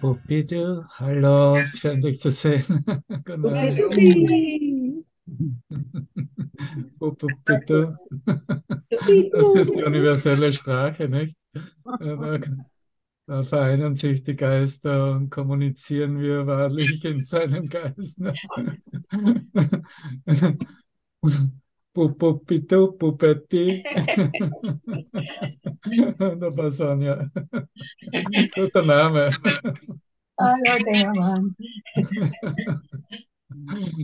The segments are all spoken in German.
Pupidu, hallo, schön dich zu sehen. Pupidu. Das ist die universelle Sprache, nicht? Da, da vereinen sich die Geister und kommunizieren wir wahrlich in seinem Geist. Pupupitu, Pupetti. War Sonja. Guter Name. Hallo, der Mann.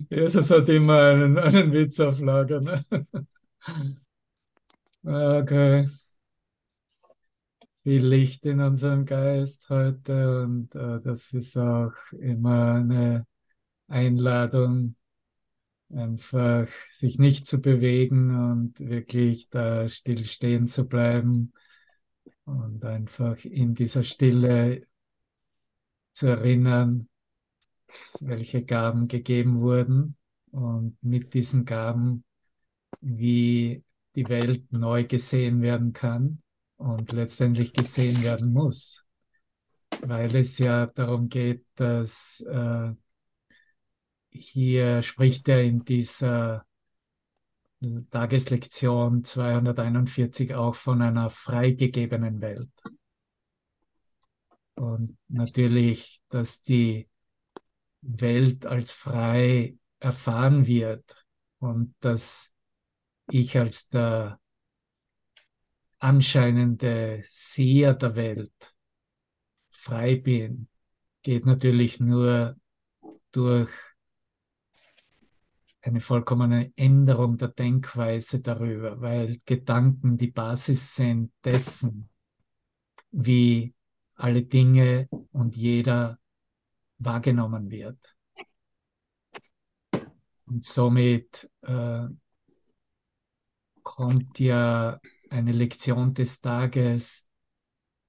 Jesus hat immer einen, einen Witz auf Lager. Ne? Okay. Viel Licht in unserem Geist heute und äh, das ist auch immer eine Einladung, einfach sich nicht zu bewegen und wirklich da still stehen zu bleiben und einfach in dieser Stille zu erinnern, welche Gaben gegeben wurden und mit diesen Gaben, wie die Welt neu gesehen werden kann und letztendlich gesehen werden muss, weil es ja darum geht, dass äh, hier spricht er in dieser Tageslektion 241 auch von einer freigegebenen Welt. Und natürlich, dass die Welt als frei erfahren wird und dass ich als der anscheinende Seher der Welt frei bin, geht natürlich nur durch eine vollkommene Änderung der Denkweise darüber, weil Gedanken die Basis sind dessen, wie alle Dinge und jeder wahrgenommen wird. Und somit äh, kommt ja eine Lektion des Tages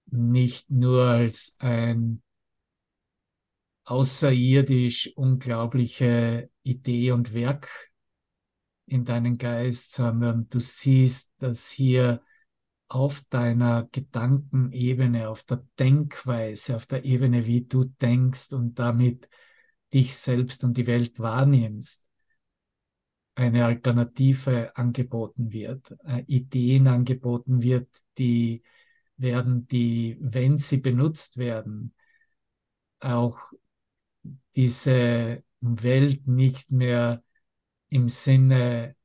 nicht nur als ein außerirdisch unglaubliche Idee und Werk in deinen Geist, sondern du siehst, dass hier auf deiner Gedankenebene, auf der Denkweise, auf der Ebene, wie du denkst und damit dich selbst und die Welt wahrnimmst, eine Alternative angeboten wird, äh, Ideen angeboten wird, die werden, die, wenn sie benutzt werden, auch diese Welt nicht mehr im Sinne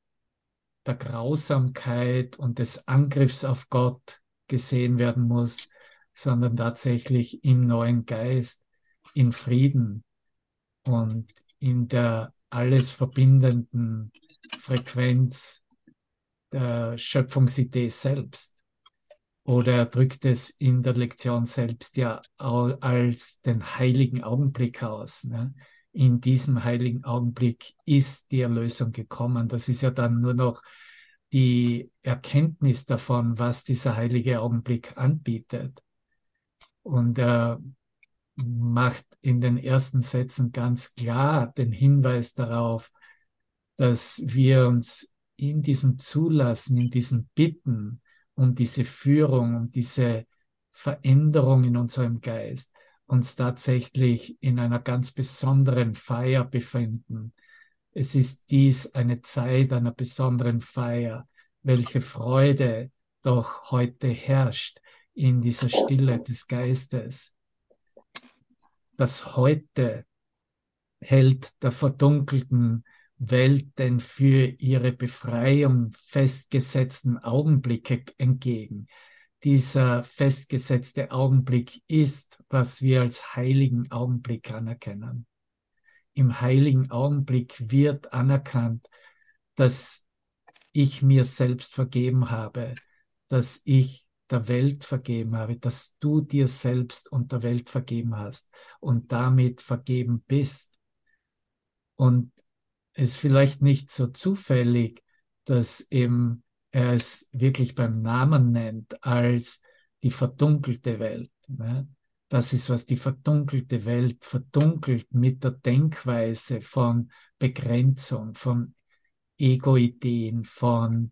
der Grausamkeit und des Angriffs auf Gott gesehen werden muss, sondern tatsächlich im neuen Geist, in Frieden und in der alles verbindenden Frequenz der Schöpfungsidee selbst. Oder er drückt es in der Lektion selbst ja als den heiligen Augenblick aus. Ne? In diesem heiligen Augenblick ist die Erlösung gekommen. Das ist ja dann nur noch die Erkenntnis davon, was dieser heilige Augenblick anbietet. Und er macht in den ersten Sätzen ganz klar den Hinweis darauf, dass wir uns in diesem Zulassen, in diesem Bitten um diese Führung, um diese Veränderung in unserem Geist uns tatsächlich in einer ganz besonderen Feier befinden. Es ist dies eine Zeit einer besonderen Feier, welche Freude doch heute herrscht in dieser Stille des Geistes das Heute hält der verdunkelten Welt denn für ihre Befreiung festgesetzten Augenblicke entgegen. Dieser festgesetzte Augenblick ist, was wir als heiligen Augenblick anerkennen. Im heiligen Augenblick wird anerkannt, dass ich mir selbst vergeben habe, dass ich der Welt vergeben habe, dass du dir selbst und der Welt vergeben hast und damit vergeben bist. Und ist vielleicht nicht so zufällig, dass eben er es wirklich beim Namen nennt als die verdunkelte Welt. Ne? Das ist, was die verdunkelte Welt verdunkelt mit der Denkweise von Begrenzung, von Ego-Ideen, von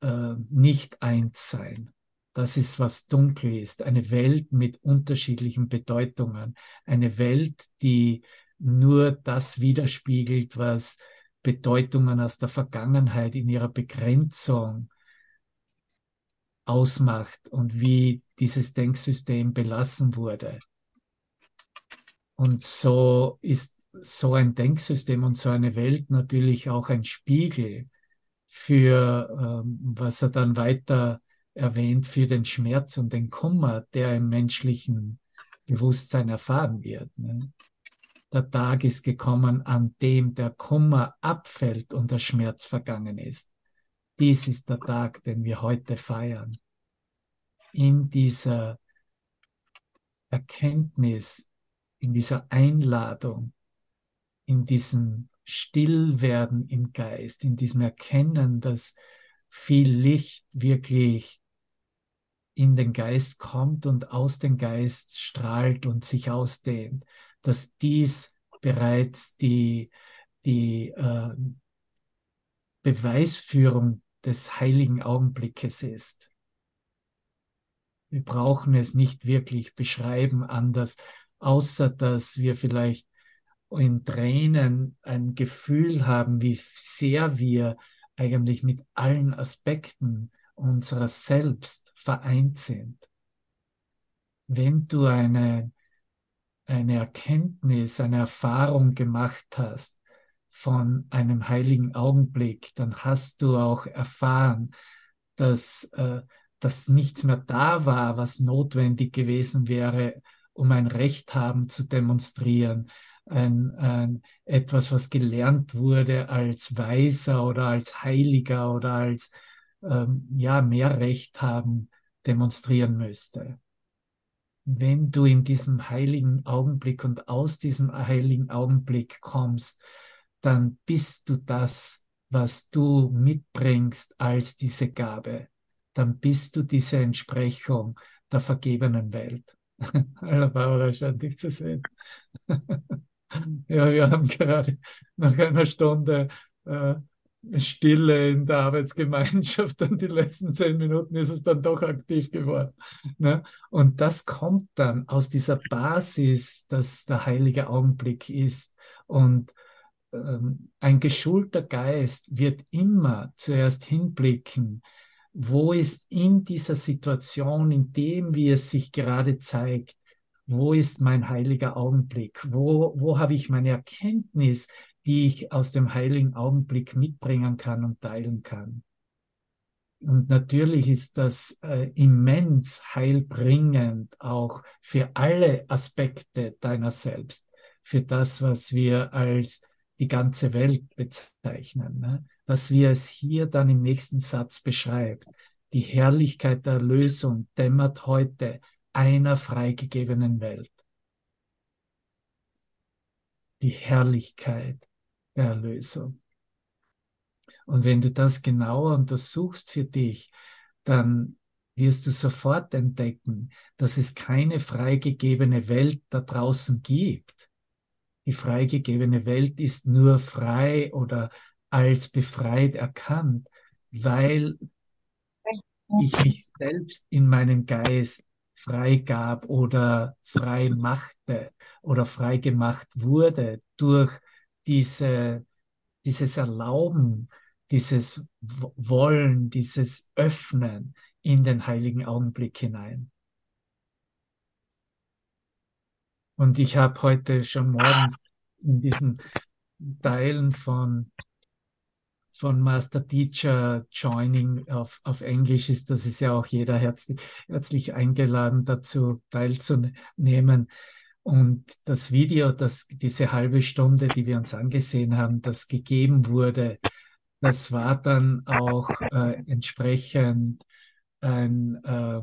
äh, Nicht-Eins-Sein. Das ist, was dunkel ist. Eine Welt mit unterschiedlichen Bedeutungen. Eine Welt, die nur das widerspiegelt, was Bedeutungen aus der Vergangenheit in ihrer Begrenzung ausmacht und wie dieses Denksystem belassen wurde. Und so ist so ein Denksystem und so eine Welt natürlich auch ein Spiegel für, ähm, was er dann weiter erwähnt, für den Schmerz und den Kummer, der im menschlichen Bewusstsein erfahren wird. Der Tag ist gekommen, an dem der Kummer abfällt und der Schmerz vergangen ist. Dies ist der Tag, den wir heute feiern. In dieser Erkenntnis, in dieser Einladung, in diesem Stillwerden im Geist, in diesem Erkennen, dass viel Licht wirklich in den Geist kommt und aus dem Geist strahlt und sich ausdehnt, dass dies bereits die, die äh, Beweisführung des heiligen Augenblickes ist. Wir brauchen es nicht wirklich beschreiben anders, außer dass wir vielleicht in Tränen ein Gefühl haben, wie sehr wir eigentlich mit allen Aspekten unserer selbst vereint sind. Wenn du eine, eine Erkenntnis, eine Erfahrung gemacht hast von einem heiligen Augenblick, dann hast du auch erfahren, dass, äh, dass nichts mehr da war, was notwendig gewesen wäre, um ein Recht haben zu demonstrieren, ein, ein, etwas, was gelernt wurde als Weiser oder als Heiliger oder als ähm, ja, mehr Recht haben demonstrieren müsste. Wenn du in diesem heiligen Augenblick und aus diesem heiligen Augenblick kommst, dann bist du das, was du mitbringst als diese Gabe. Dann bist du diese Entsprechung der vergebenen Welt. Hallo Barbara, schön dich zu sehen. Ja, wir haben gerade nach einer Stunde äh, Stille in der Arbeitsgemeinschaft und die letzten zehn Minuten ist es dann doch aktiv geworden. Ne? Und das kommt dann aus dieser Basis, dass der heilige Augenblick ist. Und ähm, ein geschulter Geist wird immer zuerst hinblicken, wo ist in dieser Situation, in dem, wie es sich gerade zeigt, wo ist mein heiliger Augenblick? Wo, wo habe ich meine Erkenntnis, die ich aus dem heiligen Augenblick mitbringen kann und teilen kann? Und natürlich ist das äh, immens heilbringend auch für alle Aspekte deiner selbst, für das, was wir als die ganze Welt bezeichnen. Ne? Dass wir es hier dann im nächsten Satz beschreibt. Die Herrlichkeit der Erlösung dämmert heute einer freigegebenen Welt. Die Herrlichkeit der Erlösung. Und wenn du das genauer untersuchst für dich, dann wirst du sofort entdecken, dass es keine freigegebene Welt da draußen gibt. Die freigegebene Welt ist nur frei oder als befreit erkannt, weil ich mich selbst in meinem Geist freigab oder frei machte oder frei gemacht wurde durch diese, dieses Erlauben, dieses Wollen, dieses Öffnen in den heiligen Augenblick hinein. Und ich habe heute schon morgens in diesen Teilen von von Master Teacher Joining auf, auf Englisch ist, das ist ja auch jeder herzlich, herzlich eingeladen dazu teilzunehmen. Und das Video, das, diese halbe Stunde, die wir uns angesehen haben, das gegeben wurde, das war dann auch äh, entsprechend ein, äh,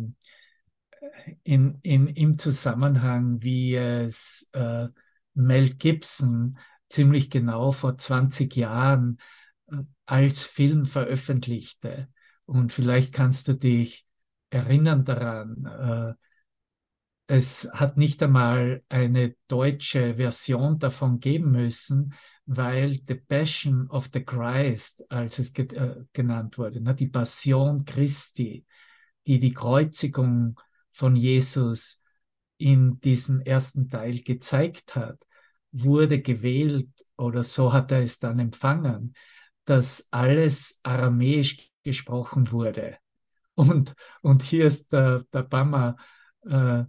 in, in, im Zusammenhang, wie es äh, Mel Gibson ziemlich genau vor 20 Jahren als Film veröffentlichte. Und vielleicht kannst du dich erinnern daran, äh, es hat nicht einmal eine deutsche Version davon geben müssen, weil The Passion of the Christ, als es ge äh, genannt wurde, ne, die Passion Christi, die die Kreuzigung von Jesus in diesem ersten Teil gezeigt hat, wurde gewählt oder so hat er es dann empfangen, dass alles aramäisch gesprochen wurde. Und, und hier ist der, der Bammer, äh,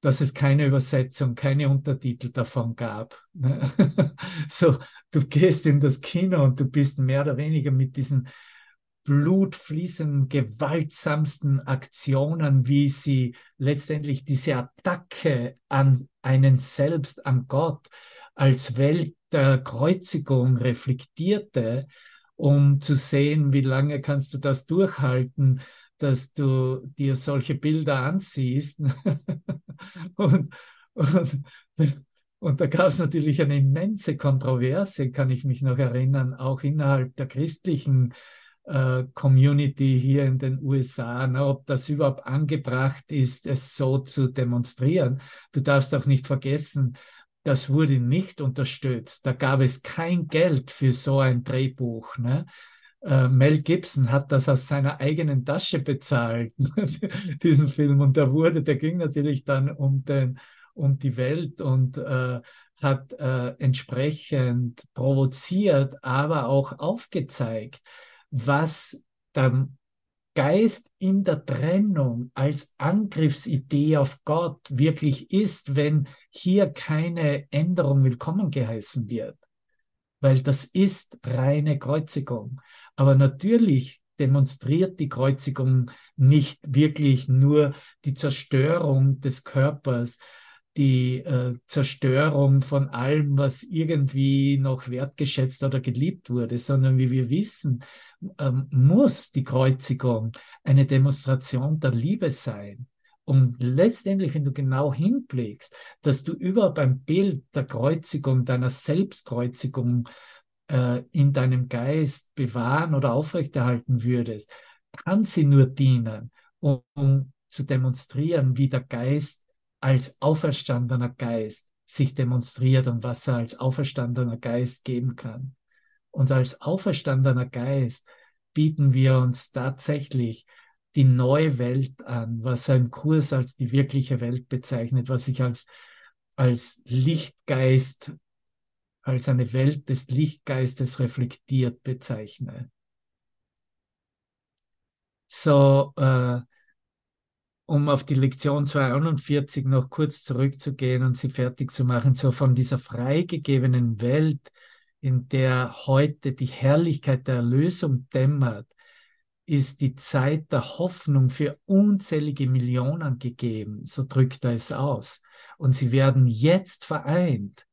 dass es keine Übersetzung, keine Untertitel davon gab. Ne? so, du gehst in das Kino und du bist mehr oder weniger mit diesen blutfließenden, gewaltsamsten Aktionen, wie sie letztendlich diese Attacke an einen selbst, an Gott als Welt der Kreuzigung reflektierte, um zu sehen, wie lange kannst du das durchhalten, dass du dir solche Bilder ansiehst. und, und, und da gab es natürlich eine immense Kontroverse, kann ich mich noch erinnern, auch innerhalb der christlichen äh, Community hier in den USA, ne, ob das überhaupt angebracht ist, es so zu demonstrieren. Du darfst auch nicht vergessen, das wurde nicht unterstützt. Da gab es kein Geld für so ein Drehbuch. Ne? Äh, Mel Gibson hat das aus seiner eigenen Tasche bezahlt, diesen Film. Und der wurde, der ging natürlich dann um, den, um die Welt und äh, hat äh, entsprechend provoziert, aber auch aufgezeigt, was der Geist in der Trennung als Angriffsidee auf Gott wirklich ist, wenn hier keine Änderung willkommen geheißen wird. Weil das ist reine Kreuzigung. Aber natürlich demonstriert die Kreuzigung nicht wirklich nur die Zerstörung des Körpers, die äh, Zerstörung von allem, was irgendwie noch wertgeschätzt oder geliebt wurde, sondern wie wir wissen, ähm, muss die Kreuzigung eine Demonstration der Liebe sein. Und letztendlich, wenn du genau hinblickst, dass du überhaupt ein Bild der Kreuzigung, deiner Selbstkreuzigung äh, in deinem Geist bewahren oder aufrechterhalten würdest, kann sie nur dienen, um, um zu demonstrieren, wie der Geist als auferstandener Geist sich demonstriert und was er als auferstandener Geist geben kann. Und als auferstandener Geist bieten wir uns tatsächlich die neue Welt an, was ein Kurs als die wirkliche Welt bezeichnet, was ich als, als Lichtgeist, als eine Welt des Lichtgeistes reflektiert bezeichne. So, äh, um auf die Lektion 241 noch kurz zurückzugehen und sie fertig zu machen, so von dieser freigegebenen Welt, in der heute die Herrlichkeit der Erlösung dämmert, ist die Zeit der Hoffnung für unzählige Millionen gegeben, so drückt er es aus. Und sie werden jetzt vereint,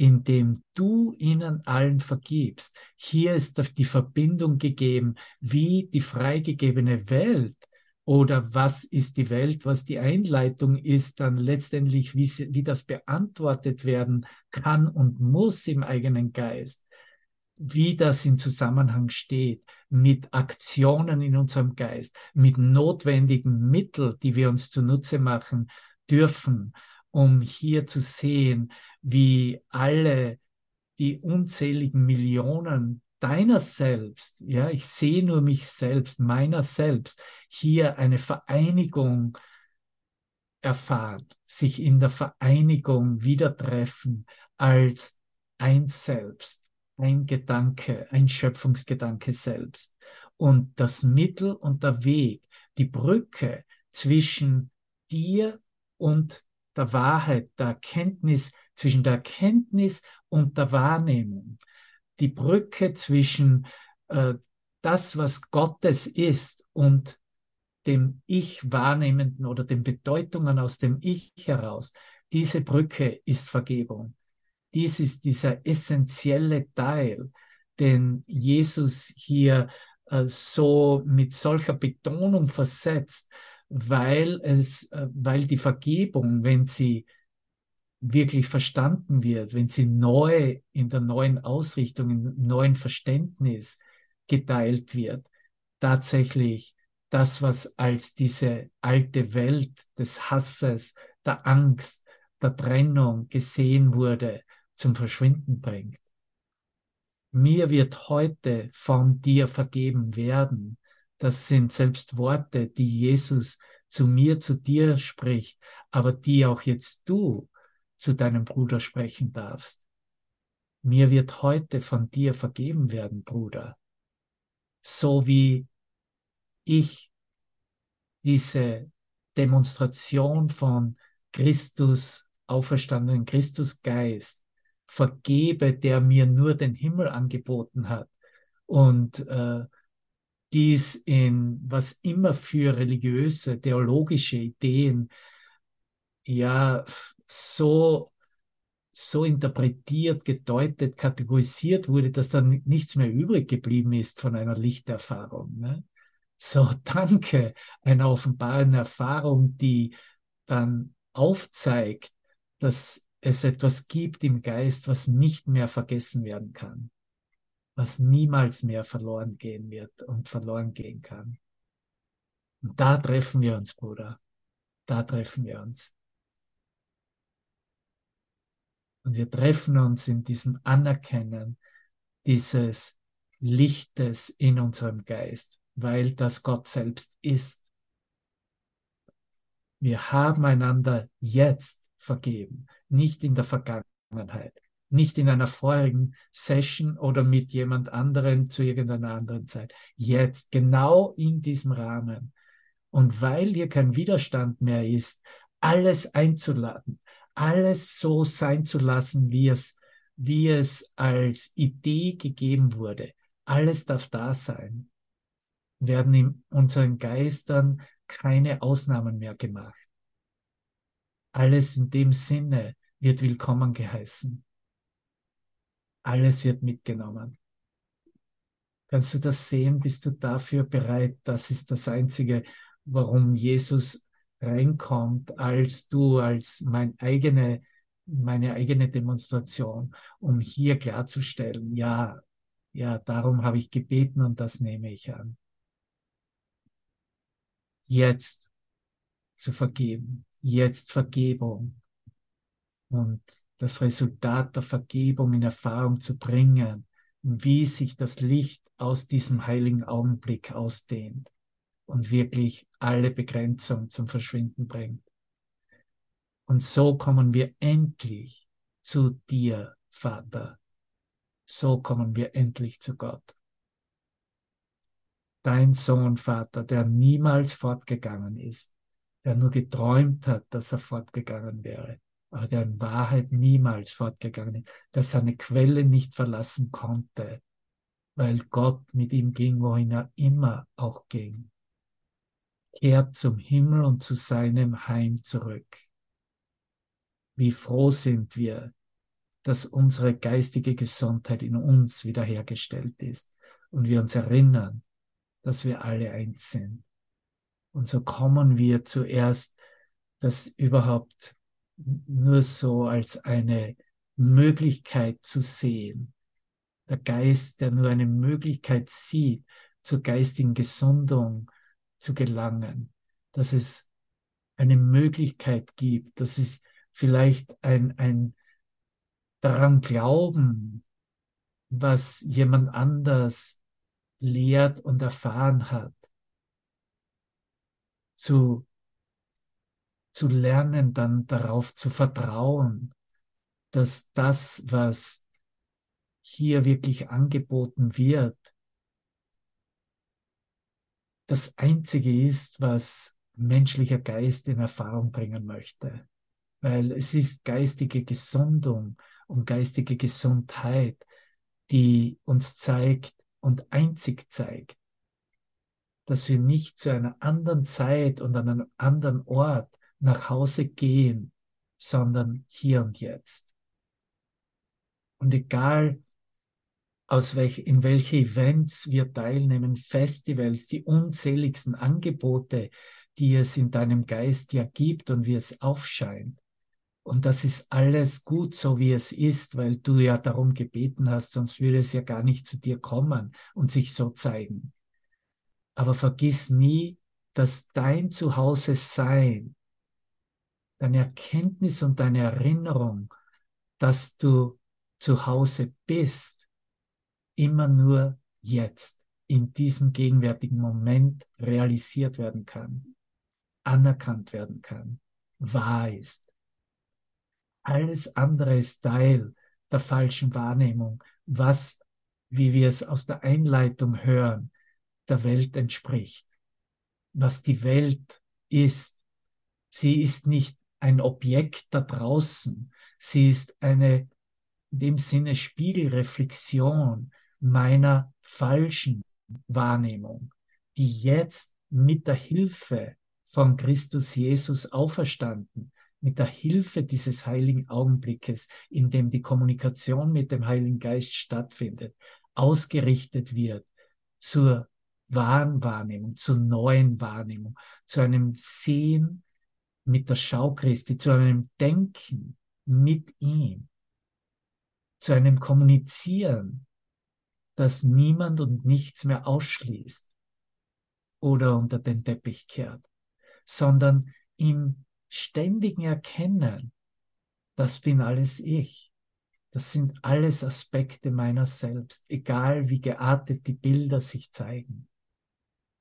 indem du ihnen allen vergibst. Hier ist die Verbindung gegeben, wie die freigegebene Welt oder was ist die Welt, was die Einleitung ist, dann letztendlich, wie, wie das beantwortet werden kann und muss im eigenen Geist, wie das in Zusammenhang steht mit Aktionen in unserem Geist, mit notwendigen Mitteln, die wir uns zunutze machen dürfen, um hier zu sehen, wie alle die unzähligen Millionen deiner selbst, ja, ich sehe nur mich selbst, meiner selbst, hier eine Vereinigung erfahren, sich in der Vereinigung wieder treffen als ein Selbst, ein Gedanke, ein Schöpfungsgedanke selbst. Und das Mittel und der Weg, die Brücke zwischen dir und der Wahrheit, der Erkenntnis, zwischen der Erkenntnis und der Wahrnehmung, die Brücke zwischen äh, das, was Gottes ist und dem Ich wahrnehmenden oder den Bedeutungen aus dem Ich heraus. Diese Brücke ist Vergebung. Dies ist dieser essentielle Teil, den Jesus hier äh, so mit solcher Betonung versetzt, weil es, äh, weil die Vergebung, wenn sie wirklich verstanden wird, wenn sie neu in der neuen Ausrichtung, im neuen Verständnis geteilt wird, tatsächlich das, was als diese alte Welt des Hasses, der Angst, der Trennung gesehen wurde, zum Verschwinden bringt. Mir wird heute von dir vergeben werden, Das sind selbst Worte, die Jesus zu mir, zu dir spricht, aber die auch jetzt du zu deinem Bruder sprechen darfst. Mir wird heute von dir vergeben werden, Bruder. So wie ich diese Demonstration von Christus, auferstandenen Christusgeist vergebe, der mir nur den Himmel angeboten hat und äh, dies in was immer für religiöse, theologische Ideen ja so so interpretiert, gedeutet, kategorisiert wurde, dass dann nichts mehr übrig geblieben ist von einer Lichterfahrung. Ne? So, danke, eine offenbarende Erfahrung, die dann aufzeigt, dass es etwas gibt im Geist, was nicht mehr vergessen werden kann, was niemals mehr verloren gehen wird und verloren gehen kann. Und da treffen wir uns, Bruder. Da treffen wir uns. Und wir treffen uns in diesem Anerkennen dieses Lichtes in unserem Geist, weil das Gott selbst ist. Wir haben einander jetzt vergeben, nicht in der Vergangenheit, nicht in einer vorigen Session oder mit jemand anderen zu irgendeiner anderen Zeit. Jetzt, genau in diesem Rahmen. Und weil hier kein Widerstand mehr ist, alles einzuladen, alles so sein zu lassen, wie es, wie es als Idee gegeben wurde. Alles darf da sein. Werden in unseren Geistern keine Ausnahmen mehr gemacht. Alles in dem Sinne wird willkommen geheißen. Alles wird mitgenommen. Kannst du das sehen? Bist du dafür bereit? Das ist das Einzige, warum Jesus reinkommt als du, als mein eigene, meine eigene Demonstration, um hier klarzustellen, ja, ja, darum habe ich gebeten und das nehme ich an. Jetzt zu vergeben, jetzt Vergebung und das Resultat der Vergebung in Erfahrung zu bringen, wie sich das Licht aus diesem heiligen Augenblick ausdehnt und wirklich alle Begrenzung zum Verschwinden bringt. Und so kommen wir endlich zu dir, Vater. So kommen wir endlich zu Gott. Dein Sohn, Vater, der niemals fortgegangen ist, der nur geträumt hat, dass er fortgegangen wäre, aber der in Wahrheit niemals fortgegangen ist, der seine Quelle nicht verlassen konnte, weil Gott mit ihm ging, wohin er immer auch ging kehrt zum Himmel und zu seinem Heim zurück. Wie froh sind wir, dass unsere geistige Gesundheit in uns wiederhergestellt ist und wir uns erinnern, dass wir alle eins sind. Und so kommen wir zuerst das überhaupt nur so als eine Möglichkeit zu sehen. Der Geist, der nur eine Möglichkeit sieht zur geistigen Gesundung, zu gelangen, dass es eine Möglichkeit gibt, dass es vielleicht ein, ein daran glauben, was jemand anders lehrt und erfahren hat, zu, zu lernen, dann darauf zu vertrauen, dass das, was hier wirklich angeboten wird, das Einzige ist, was menschlicher Geist in Erfahrung bringen möchte. Weil es ist geistige Gesundung und geistige Gesundheit, die uns zeigt und einzig zeigt, dass wir nicht zu einer anderen Zeit und an einem anderen Ort nach Hause gehen, sondern hier und jetzt. Und egal, aus welch, in welche Events wir teilnehmen, Festivals, die unzähligsten Angebote, die es in deinem Geist ja gibt und wie es aufscheint. Und das ist alles gut so, wie es ist, weil du ja darum gebeten hast, sonst würde es ja gar nicht zu dir kommen und sich so zeigen. Aber vergiss nie, dass dein Zuhause sein, deine Erkenntnis und deine Erinnerung, dass du zu Hause bist, immer nur jetzt in diesem gegenwärtigen Moment realisiert werden kann, anerkannt werden kann, wahr ist. Alles andere ist Teil der falschen Wahrnehmung, was, wie wir es aus der Einleitung hören, der Welt entspricht. Was die Welt ist. Sie ist nicht ein Objekt da draußen. Sie ist eine, in dem Sinne, Spiegelreflexion meiner falschen Wahrnehmung, die jetzt mit der Hilfe von Christus Jesus auferstanden, mit der Hilfe dieses heiligen Augenblickes, in dem die Kommunikation mit dem Heiligen Geist stattfindet, ausgerichtet wird zur wahren Wahrnehmung, zur neuen Wahrnehmung, zu einem Sehen mit der Schau Christi, zu einem Denken mit ihm, zu einem Kommunizieren, das niemand und nichts mehr ausschließt oder unter den Teppich kehrt, sondern im ständigen Erkennen, das bin alles ich. Das sind alles Aspekte meiner selbst, egal wie geartet die Bilder sich zeigen.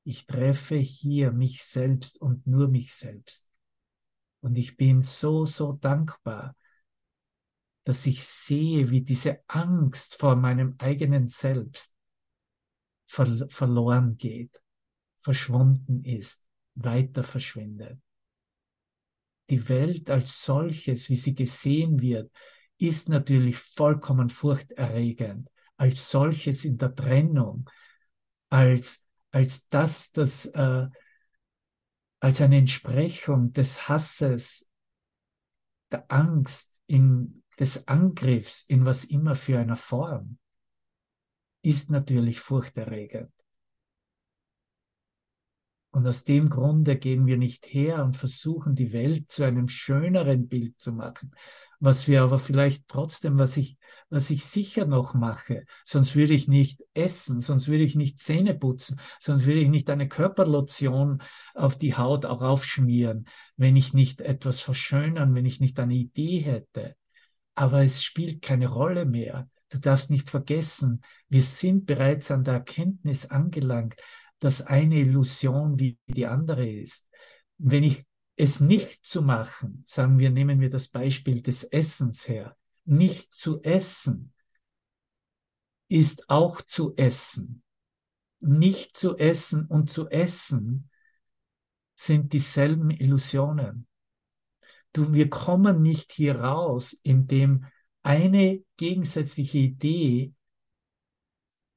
Ich treffe hier mich selbst und nur mich selbst. Und ich bin so, so dankbar, dass ich sehe, wie diese Angst vor meinem eigenen Selbst ver verloren geht, verschwunden ist, weiter verschwindet. Die Welt als solches, wie sie gesehen wird, ist natürlich vollkommen furchterregend. Als solches in der Trennung, als, als das, das äh, als eine Entsprechung des Hasses, der Angst, in, des Angriffs in was immer für einer Form, ist natürlich furchterregend. Und aus dem Grunde gehen wir nicht her und versuchen, die Welt zu einem schöneren Bild zu machen, was wir aber vielleicht trotzdem, was ich, was ich sicher noch mache, sonst würde ich nicht essen, sonst würde ich nicht Zähne putzen, sonst würde ich nicht eine Körperlotion auf die Haut auch aufschmieren, wenn ich nicht etwas verschönern, wenn ich nicht eine Idee hätte. Aber es spielt keine Rolle mehr. Du darfst nicht vergessen, wir sind bereits an der Erkenntnis angelangt, dass eine Illusion wie die andere ist. Wenn ich es nicht zu machen, sagen wir, nehmen wir das Beispiel des Essens her, nicht zu essen, ist auch zu essen. Nicht zu essen und zu essen sind dieselben Illusionen. Du, wir kommen nicht hier raus, indem eine gegensätzliche Idee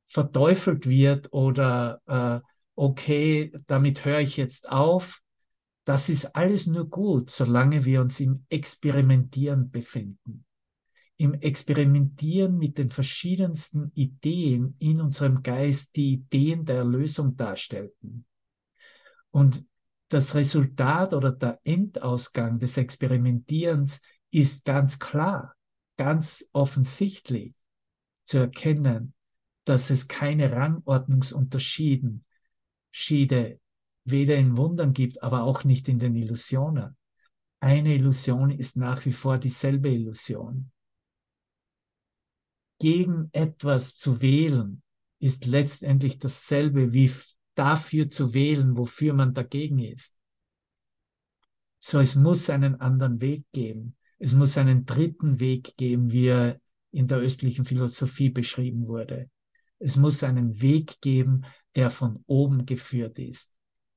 verteufelt wird oder äh, okay, damit höre ich jetzt auf das ist alles nur gut, solange wir uns im Experimentieren befinden. Im Experimentieren mit den verschiedensten Ideen in unserem Geist, die Ideen der Erlösung darstellten. Und das Resultat oder der Endausgang des Experimentierens ist ganz klar, ganz offensichtlich zu erkennen, dass es keine Rangordnungsunterschiede weder in Wundern gibt, aber auch nicht in den Illusionen. Eine Illusion ist nach wie vor dieselbe Illusion. Gegen etwas zu wählen ist letztendlich dasselbe wie dafür zu wählen, wofür man dagegen ist. So, es muss einen anderen Weg geben. Es muss einen dritten Weg geben, wie er in der östlichen Philosophie beschrieben wurde. Es muss einen Weg geben, der von oben geführt ist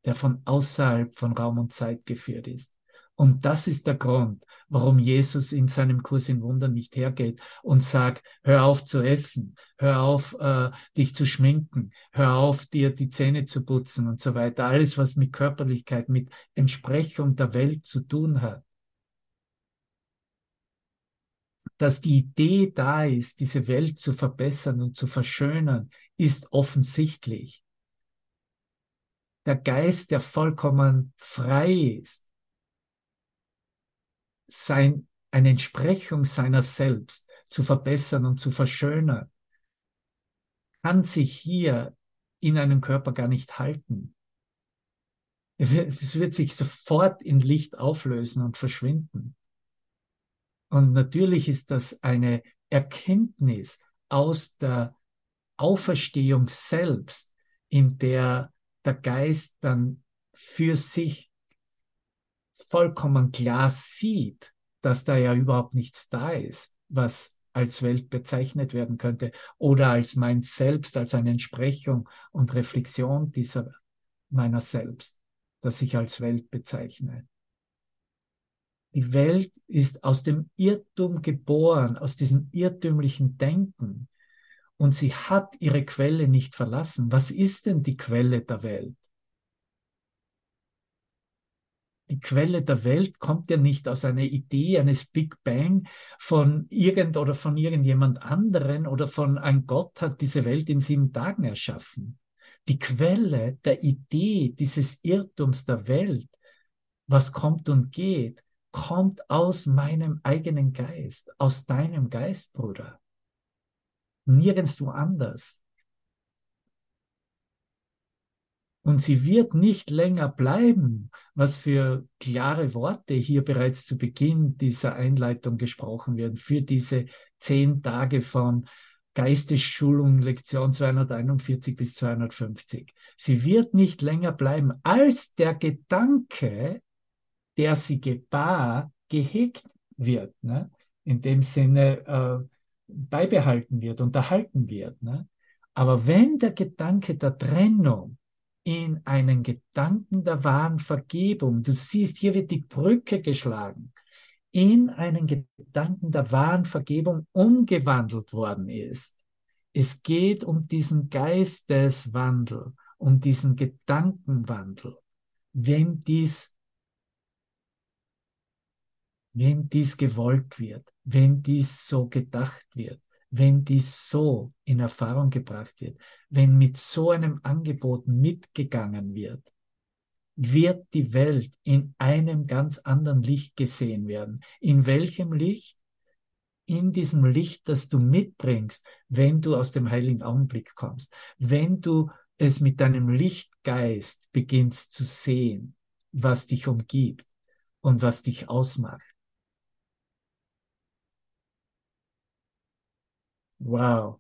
der von außerhalb von Raum und Zeit geführt ist. Und das ist der Grund, warum Jesus in seinem Kurs in Wundern nicht hergeht und sagt, hör auf zu essen, hör auf, äh, dich zu schminken, hör auf, dir die Zähne zu putzen und so weiter. Alles, was mit Körperlichkeit, mit Entsprechung der Welt zu tun hat. Dass die Idee da ist, diese Welt zu verbessern und zu verschönern, ist offensichtlich der Geist, der vollkommen frei ist, sein, eine Entsprechung seiner selbst zu verbessern und zu verschönern, kann sich hier in einem Körper gar nicht halten. Es wird sich sofort in Licht auflösen und verschwinden. Und natürlich ist das eine Erkenntnis aus der Auferstehung selbst, in der der Geist dann für sich vollkommen klar sieht, dass da ja überhaupt nichts da ist, was als Welt bezeichnet werden könnte oder als mein Selbst, als eine Entsprechung und Reflexion dieser meiner selbst, das ich als Welt bezeichne. Die Welt ist aus dem Irrtum geboren, aus diesem irrtümlichen Denken. Und sie hat ihre Quelle nicht verlassen. Was ist denn die Quelle der Welt? Die Quelle der Welt kommt ja nicht aus einer Idee eines Big Bang von irgend oder von irgendjemand anderen oder von ein Gott hat diese Welt in sieben Tagen erschaffen. Die Quelle der Idee dieses Irrtums der Welt, was kommt und geht, kommt aus meinem eigenen Geist, aus deinem Geist, Bruder. Nirgendwo anders. Und sie wird nicht länger bleiben, was für klare Worte hier bereits zu Beginn dieser Einleitung gesprochen werden, für diese zehn Tage von Geistesschulung, Lektion 241 bis 250. Sie wird nicht länger bleiben, als der Gedanke, der sie gebar, gehegt wird. Ne? In dem Sinne äh, beibehalten wird, unterhalten wird. Ne? Aber wenn der Gedanke der Trennung in einen Gedanken der wahren Vergebung. Du siehst, hier wird die Brücke geschlagen. In einen Gedanken der wahren Vergebung umgewandelt worden ist. Es geht um diesen Geisteswandel, um diesen Gedankenwandel. Wenn dies, wenn dies gewollt wird, wenn dies so gedacht wird, wenn dies so in Erfahrung gebracht wird, wenn mit so einem Angebot mitgegangen wird, wird die Welt in einem ganz anderen Licht gesehen werden. In welchem Licht? In diesem Licht, das du mitbringst, wenn du aus dem heiligen Augenblick kommst, wenn du es mit deinem Lichtgeist beginnst zu sehen, was dich umgibt und was dich ausmacht. Wow.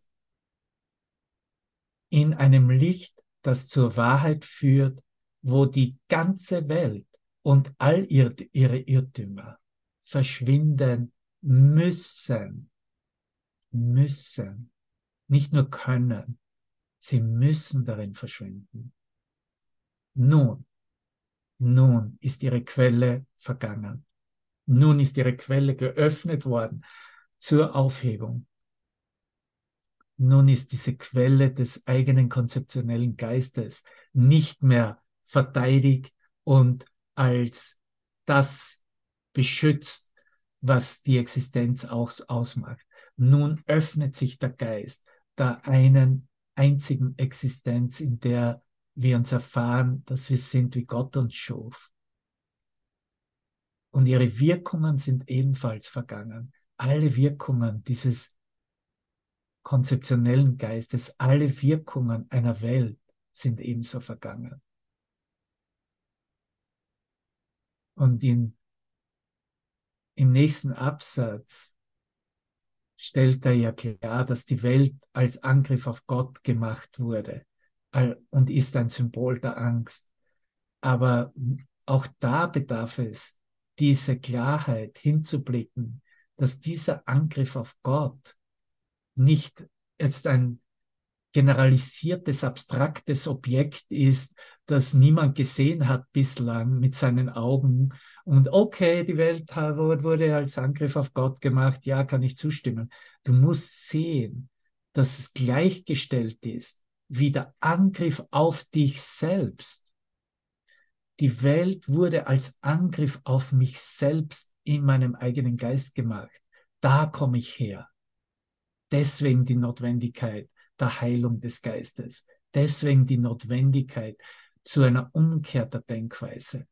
In einem Licht, das zur Wahrheit führt, wo die ganze Welt und all ihre Irrtümer verschwinden müssen. Müssen. Nicht nur können. Sie müssen darin verschwinden. Nun, nun ist ihre Quelle vergangen. Nun ist ihre Quelle geöffnet worden zur Aufhebung. Nun ist diese Quelle des eigenen konzeptionellen Geistes nicht mehr verteidigt und als das beschützt, was die Existenz auch ausmacht. Nun öffnet sich der Geist der einen einzigen Existenz, in der wir uns erfahren, dass wir sind, wie Gott uns schuf. Und ihre Wirkungen sind ebenfalls vergangen. Alle Wirkungen dieses konzeptionellen Geistes, alle Wirkungen einer Welt sind ebenso vergangen. Und in, im nächsten Absatz stellt er ja klar, dass die Welt als Angriff auf Gott gemacht wurde und ist ein Symbol der Angst. Aber auch da bedarf es, diese Klarheit hinzublicken, dass dieser Angriff auf Gott nicht jetzt ein generalisiertes, abstraktes Objekt ist, das niemand gesehen hat bislang mit seinen Augen. Und okay, die Welt wurde als Angriff auf Gott gemacht, ja, kann ich zustimmen. Du musst sehen, dass es gleichgestellt ist, wie der Angriff auf dich selbst. Die Welt wurde als Angriff auf mich selbst in meinem eigenen Geist gemacht. Da komme ich her. Deswegen die Notwendigkeit der Heilung des Geistes. Deswegen die Notwendigkeit zu einer Umkehr der Denkweise.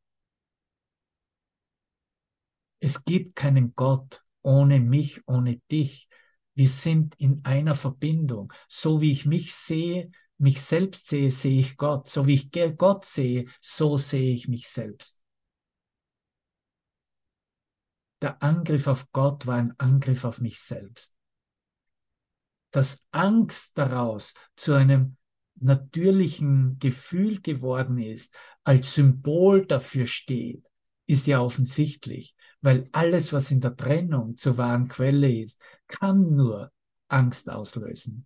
Es gibt keinen Gott ohne mich, ohne dich. Wir sind in einer Verbindung. So wie ich mich sehe, mich selbst sehe, sehe ich Gott. So wie ich Gott sehe, so sehe ich mich selbst. Der Angriff auf Gott war ein Angriff auf mich selbst dass Angst daraus zu einem natürlichen Gefühl geworden ist, als Symbol dafür steht, ist ja offensichtlich, weil alles, was in der Trennung zur wahren Quelle ist, kann nur Angst auslösen.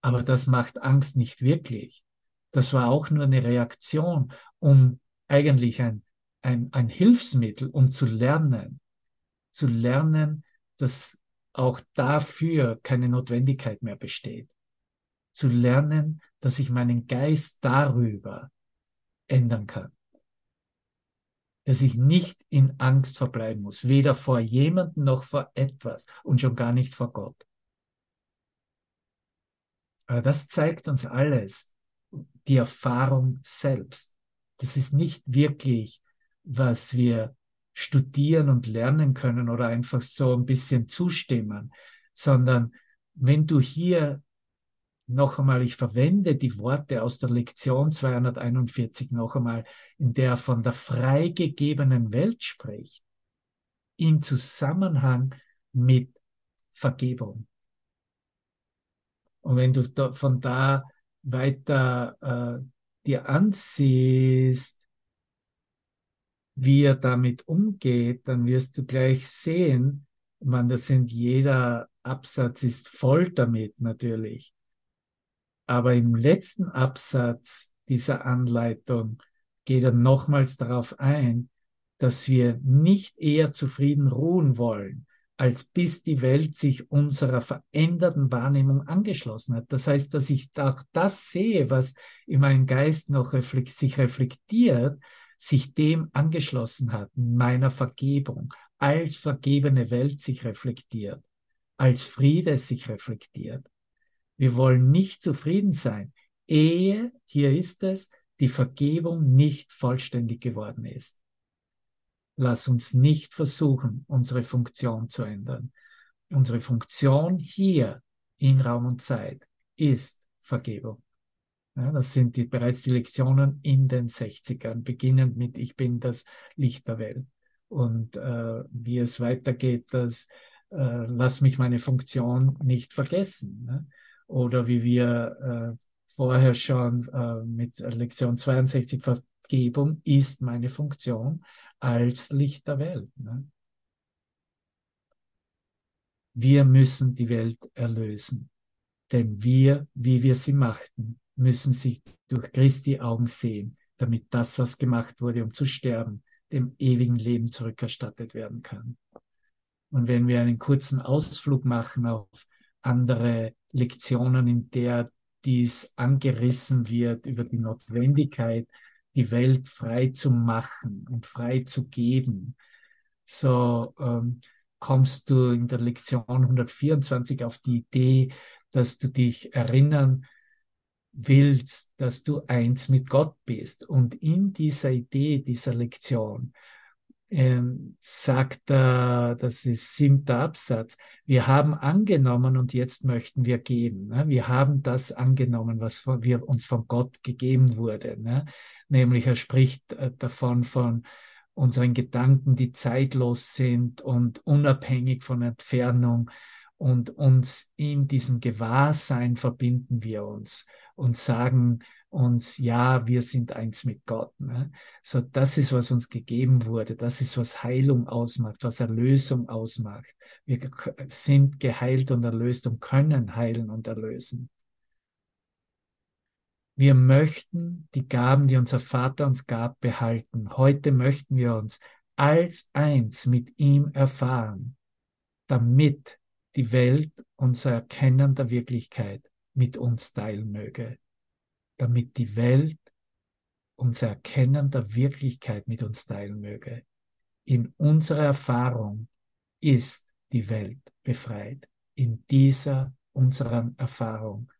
Aber das macht Angst nicht wirklich. Das war auch nur eine Reaktion, um eigentlich ein, ein, ein Hilfsmittel, um zu lernen, zu lernen, dass auch dafür keine Notwendigkeit mehr besteht. Zu lernen, dass ich meinen Geist darüber ändern kann. Dass ich nicht in Angst verbleiben muss, weder vor jemandem noch vor etwas und schon gar nicht vor Gott. Aber das zeigt uns alles, die Erfahrung selbst. Das ist nicht wirklich, was wir studieren und lernen können oder einfach so ein bisschen zustimmen, sondern wenn du hier noch einmal, ich verwende die Worte aus der Lektion 241 noch einmal, in der er von der freigegebenen Welt spricht, in Zusammenhang mit Vergebung. Und wenn du von da weiter äh, dir ansiehst, wie er damit umgeht, dann wirst du gleich sehen, man, das sind jeder Absatz ist voll damit natürlich. Aber im letzten Absatz dieser Anleitung geht er nochmals darauf ein, dass wir nicht eher zufrieden ruhen wollen, als bis die Welt sich unserer veränderten Wahrnehmung angeschlossen hat. Das heißt, dass ich auch das sehe, was in meinem Geist noch reflekt, sich reflektiert, sich dem angeschlossen hat, meiner Vergebung, als vergebene Welt sich reflektiert, als Friede sich reflektiert. Wir wollen nicht zufrieden sein, ehe, hier ist es, die Vergebung nicht vollständig geworden ist. Lass uns nicht versuchen, unsere Funktion zu ändern. Unsere Funktion hier in Raum und Zeit ist Vergebung. Ja, das sind die, bereits die Lektionen in den 60ern, beginnend mit Ich bin das Licht der Welt. Und äh, wie es weitergeht, das äh, lass mich meine Funktion nicht vergessen. Ne? Oder wie wir äh, vorher schon äh, mit Lektion 62 Vergebung ist meine Funktion als Licht der Welt. Ne? Wir müssen die Welt erlösen, denn wir, wie wir sie machten, müssen sie durch Christi Augen sehen, damit das, was gemacht wurde, um zu sterben, dem ewigen Leben zurückerstattet werden kann. Und wenn wir einen kurzen Ausflug machen auf andere Lektionen, in der dies angerissen wird über die Notwendigkeit, die Welt frei zu machen und frei zu geben, so ähm, kommst du in der Lektion 124 auf die Idee, dass du dich erinnern willst, dass du eins mit Gott bist. Und in dieser Idee, dieser Lektion, ähm, sagt er, das ist siebter Absatz, wir haben angenommen und jetzt möchten wir geben. Ne? Wir haben das angenommen, was von, wir, uns von Gott gegeben wurde. Ne? Nämlich er spricht äh, davon von unseren Gedanken, die zeitlos sind und unabhängig von Entfernung. Und uns in diesem Gewahrsein verbinden wir uns und sagen uns, ja, wir sind eins mit Gott. Ne? So, das ist, was uns gegeben wurde. Das ist, was Heilung ausmacht, was Erlösung ausmacht. Wir sind geheilt und erlöst und können heilen und erlösen. Wir möchten die Gaben, die unser Vater uns gab, behalten. Heute möchten wir uns als eins mit ihm erfahren, damit die Welt unser Erkennen der Wirklichkeit mit uns teilen möge, damit die Welt unser Erkennen der Wirklichkeit mit uns teilen möge. In unserer Erfahrung ist die Welt befreit. In dieser unserer Erfahrung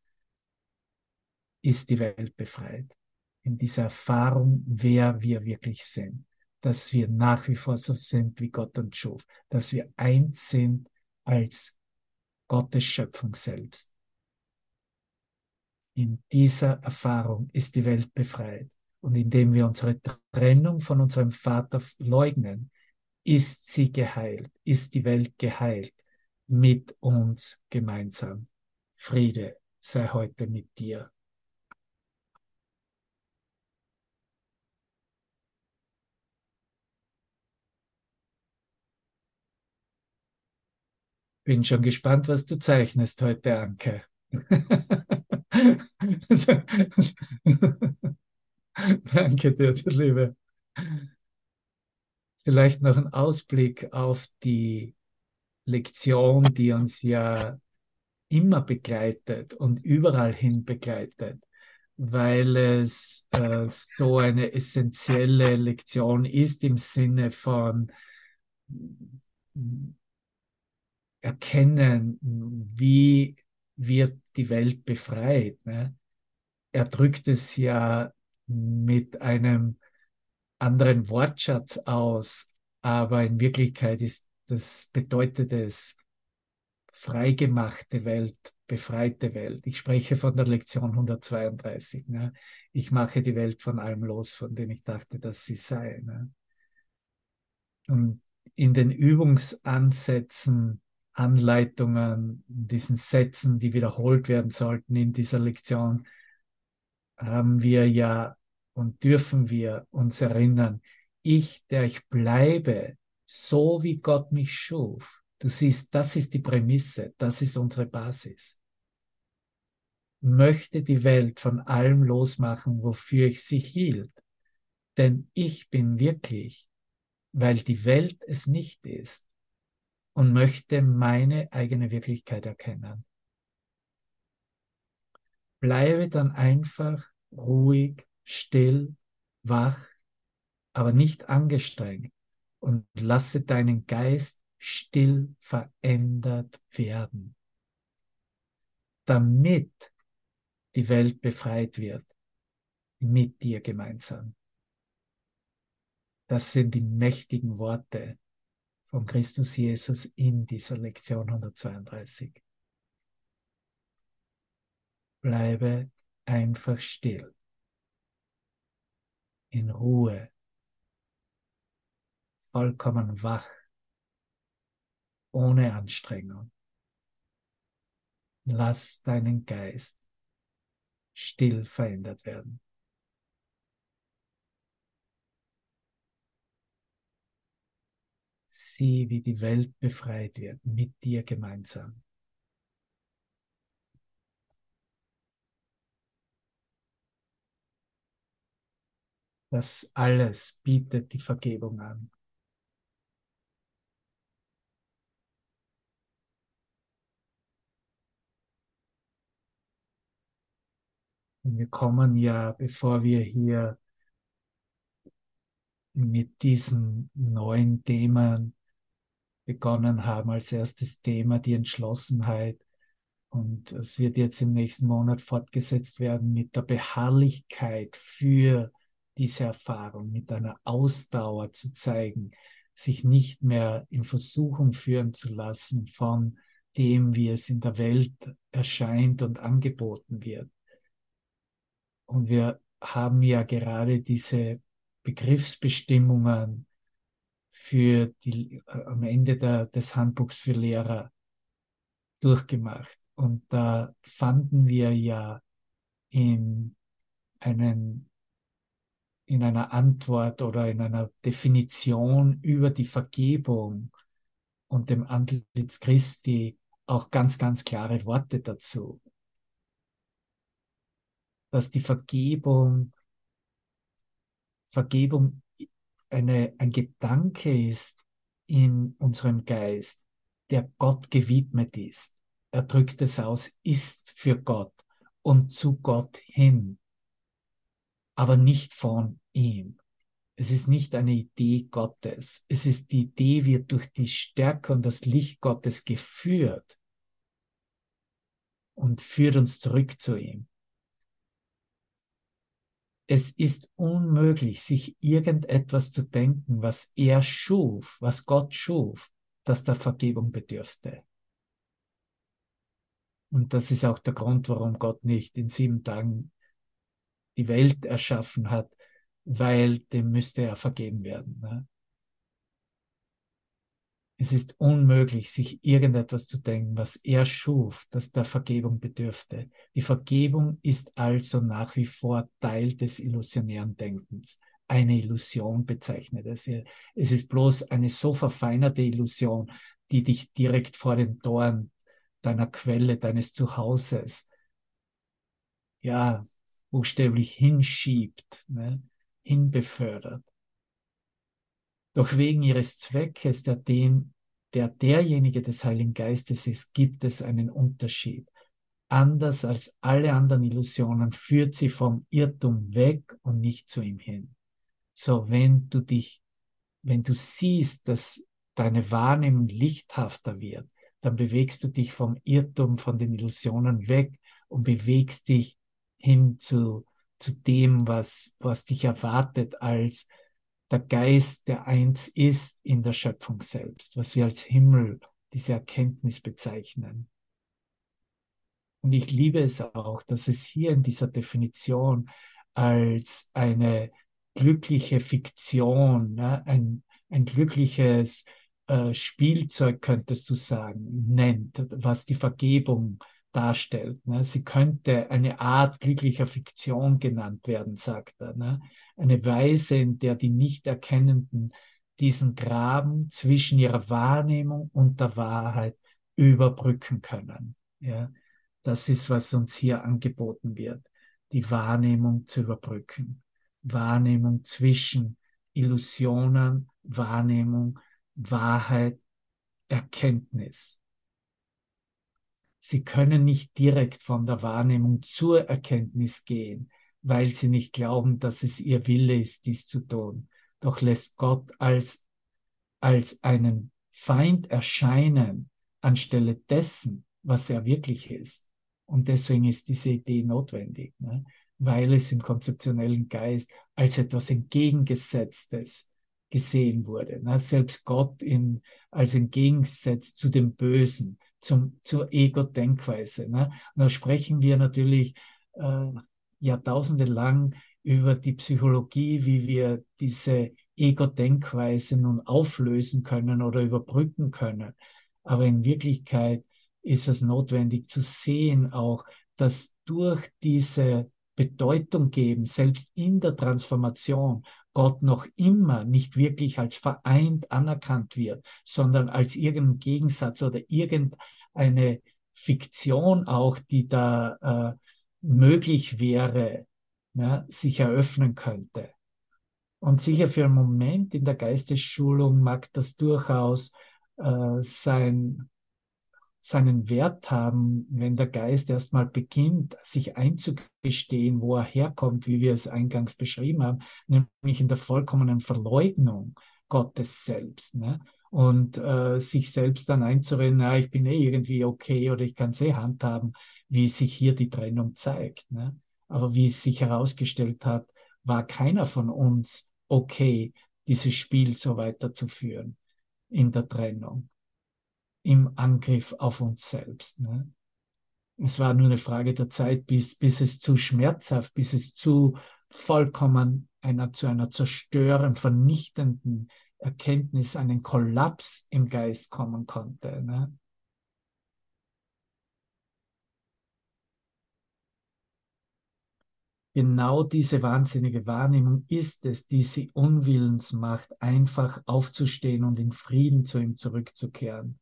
ist die Welt befreit. In dieser Erfahrung, wer wir wirklich sind. Dass wir nach wie vor so sind, wie Gott uns schuf. Dass wir eins sind als Gottes Schöpfung selbst. In dieser Erfahrung ist die Welt befreit. Und indem wir unsere Trennung von unserem Vater leugnen, ist sie geheilt, ist die Welt geheilt mit uns gemeinsam. Friede sei heute mit dir. Bin schon gespannt, was du zeichnest heute, Anke. Danke dir, du Liebe. Vielleicht noch ein Ausblick auf die Lektion, die uns ja immer begleitet und überall hin begleitet, weil es äh, so eine essentielle Lektion ist im Sinne von erkennen, wie wird die Welt befreit. Ne? Er drückt es ja mit einem anderen Wortschatz aus, aber in Wirklichkeit ist das bedeutet es freigemachte Welt, befreite Welt. Ich spreche von der Lektion 132. Ne? Ich mache die Welt von allem los, von dem ich dachte, dass sie sei. Ne? Und in den Übungsansätzen, Anleitungen, diesen Sätzen, die wiederholt werden sollten in dieser Lektion, haben wir ja und dürfen wir uns erinnern, ich, der ich bleibe, so wie Gott mich schuf. Du siehst, das ist die Prämisse, das ist unsere Basis. Möchte die Welt von allem losmachen, wofür ich sie hielt. Denn ich bin wirklich, weil die Welt es nicht ist und möchte meine eigene Wirklichkeit erkennen. Bleibe dann einfach ruhig still, wach, aber nicht angestrengt und lasse deinen Geist still verändert werden, damit die Welt befreit wird mit dir gemeinsam. Das sind die mächtigen Worte von Christus Jesus in dieser Lektion 132. Bleibe einfach still in Ruhe, vollkommen wach, ohne Anstrengung. Lass deinen Geist still verändert werden. Sieh, wie die Welt befreit wird mit dir gemeinsam. Das alles bietet die Vergebung an. Und wir kommen ja, bevor wir hier mit diesen neuen Themen begonnen haben, als erstes Thema die Entschlossenheit. Und es wird jetzt im nächsten Monat fortgesetzt werden mit der Beharrlichkeit für diese Erfahrung mit einer Ausdauer zu zeigen, sich nicht mehr in Versuchung führen zu lassen von dem, wie es in der Welt erscheint und angeboten wird. Und wir haben ja gerade diese Begriffsbestimmungen für die, äh, am Ende der, des Handbuchs für Lehrer durchgemacht. Und da fanden wir ja in einen in einer Antwort oder in einer Definition über die Vergebung und dem Antlitz Christi auch ganz, ganz klare Worte dazu. Dass die Vergebung, Vergebung eine, ein Gedanke ist in unserem Geist, der Gott gewidmet ist. Er drückt es aus, ist für Gott und zu Gott hin aber nicht von ihm. Es ist nicht eine Idee Gottes. Es ist die Idee, wird durch die Stärke und das Licht Gottes geführt und führt uns zurück zu ihm. Es ist unmöglich, sich irgendetwas zu denken, was er schuf, was Gott schuf, das der Vergebung bedürfte. Und das ist auch der Grund, warum Gott nicht in sieben Tagen die Welt erschaffen hat, weil dem müsste er vergeben werden. Ne? Es ist unmöglich, sich irgendetwas zu denken, was er schuf, das der Vergebung bedürfte. Die Vergebung ist also nach wie vor Teil des illusionären Denkens. Eine Illusion bezeichnet es. Es ist bloß eine so verfeinerte Illusion, die dich direkt vor den Toren deiner Quelle, deines Zuhauses, ja, buchstäblich hinschiebt, ne, hinbefördert. Doch wegen ihres Zweckes, der, den, der derjenige des Heiligen Geistes ist, gibt es einen Unterschied. Anders als alle anderen Illusionen führt sie vom Irrtum weg und nicht zu ihm hin. So, wenn du dich, wenn du siehst, dass deine Wahrnehmung lichthafter wird, dann bewegst du dich vom Irrtum, von den Illusionen weg und bewegst dich hin zu, zu dem, was, was dich erwartet als der Geist, der eins ist in der Schöpfung selbst, was wir als Himmel, diese Erkenntnis bezeichnen. Und ich liebe es auch, dass es hier in dieser Definition als eine glückliche Fiktion, ne, ein, ein glückliches äh, Spielzeug, könntest du sagen, nennt, was die Vergebung darstellt. Ne? Sie könnte eine Art glücklicher Fiktion genannt werden, sagt er. Ne? Eine Weise, in der die Nichterkennenden diesen Graben zwischen ihrer Wahrnehmung und der Wahrheit überbrücken können. Ja? Das ist, was uns hier angeboten wird, die Wahrnehmung zu überbrücken. Wahrnehmung zwischen Illusionen, Wahrnehmung, Wahrheit, Erkenntnis. Sie können nicht direkt von der Wahrnehmung zur Erkenntnis gehen, weil sie nicht glauben, dass es ihr Wille ist, dies zu tun. Doch lässt Gott als, als einen Feind erscheinen, anstelle dessen, was er wirklich ist. Und deswegen ist diese Idee notwendig, ne? weil es im konzeptionellen Geist als etwas Entgegengesetztes gesehen wurde. Ne? Selbst Gott in, als Entgegensatz zu dem Bösen zum, zur Ego-Denkweise. Ne? Und da sprechen wir natürlich äh, Jahrtausende lang über die Psychologie, wie wir diese Ego-Denkweise nun auflösen können oder überbrücken können. Aber in Wirklichkeit ist es notwendig zu sehen auch, dass durch diese Bedeutung geben, selbst in der Transformation, Gott noch immer nicht wirklich als vereint anerkannt wird, sondern als irgendein Gegensatz oder irgendeine Fiktion auch, die da äh, möglich wäre, ja, sich eröffnen könnte. Und sicher für einen Moment in der Geistesschulung mag das durchaus äh, sein, seinen Wert haben, wenn der Geist erstmal beginnt, sich einzugestehen, wo er herkommt, wie wir es eingangs beschrieben haben, nämlich in der vollkommenen Verleugnung Gottes selbst. Ne? Und äh, sich selbst dann einzureden, na, ich bin eh irgendwie okay oder ich kann es eh handhaben, wie sich hier die Trennung zeigt. Ne? Aber wie es sich herausgestellt hat, war keiner von uns okay, dieses Spiel so weiterzuführen in der Trennung im Angriff auf uns selbst. Ne? Es war nur eine Frage der Zeit, bis, bis es zu schmerzhaft, bis es zu vollkommen einer, zu einer zerstörenden, vernichtenden Erkenntnis, einen Kollaps im Geist kommen konnte. Ne? Genau diese wahnsinnige Wahrnehmung ist es, die sie unwillens macht, einfach aufzustehen und in Frieden zu ihm zurückzukehren.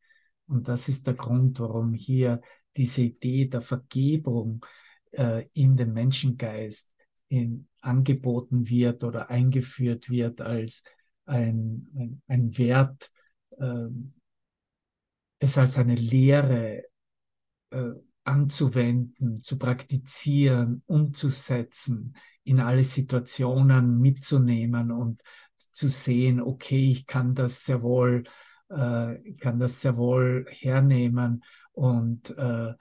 Und das ist der Grund, warum hier diese Idee der Vergebung äh, in den Menschengeist in, angeboten wird oder eingeführt wird als ein, ein, ein Wert, äh, es als eine Lehre äh, anzuwenden, zu praktizieren, umzusetzen, in alle Situationen mitzunehmen und zu sehen, okay, ich kann das sehr wohl äh, kann das sehr wohl hernehmen und, äh,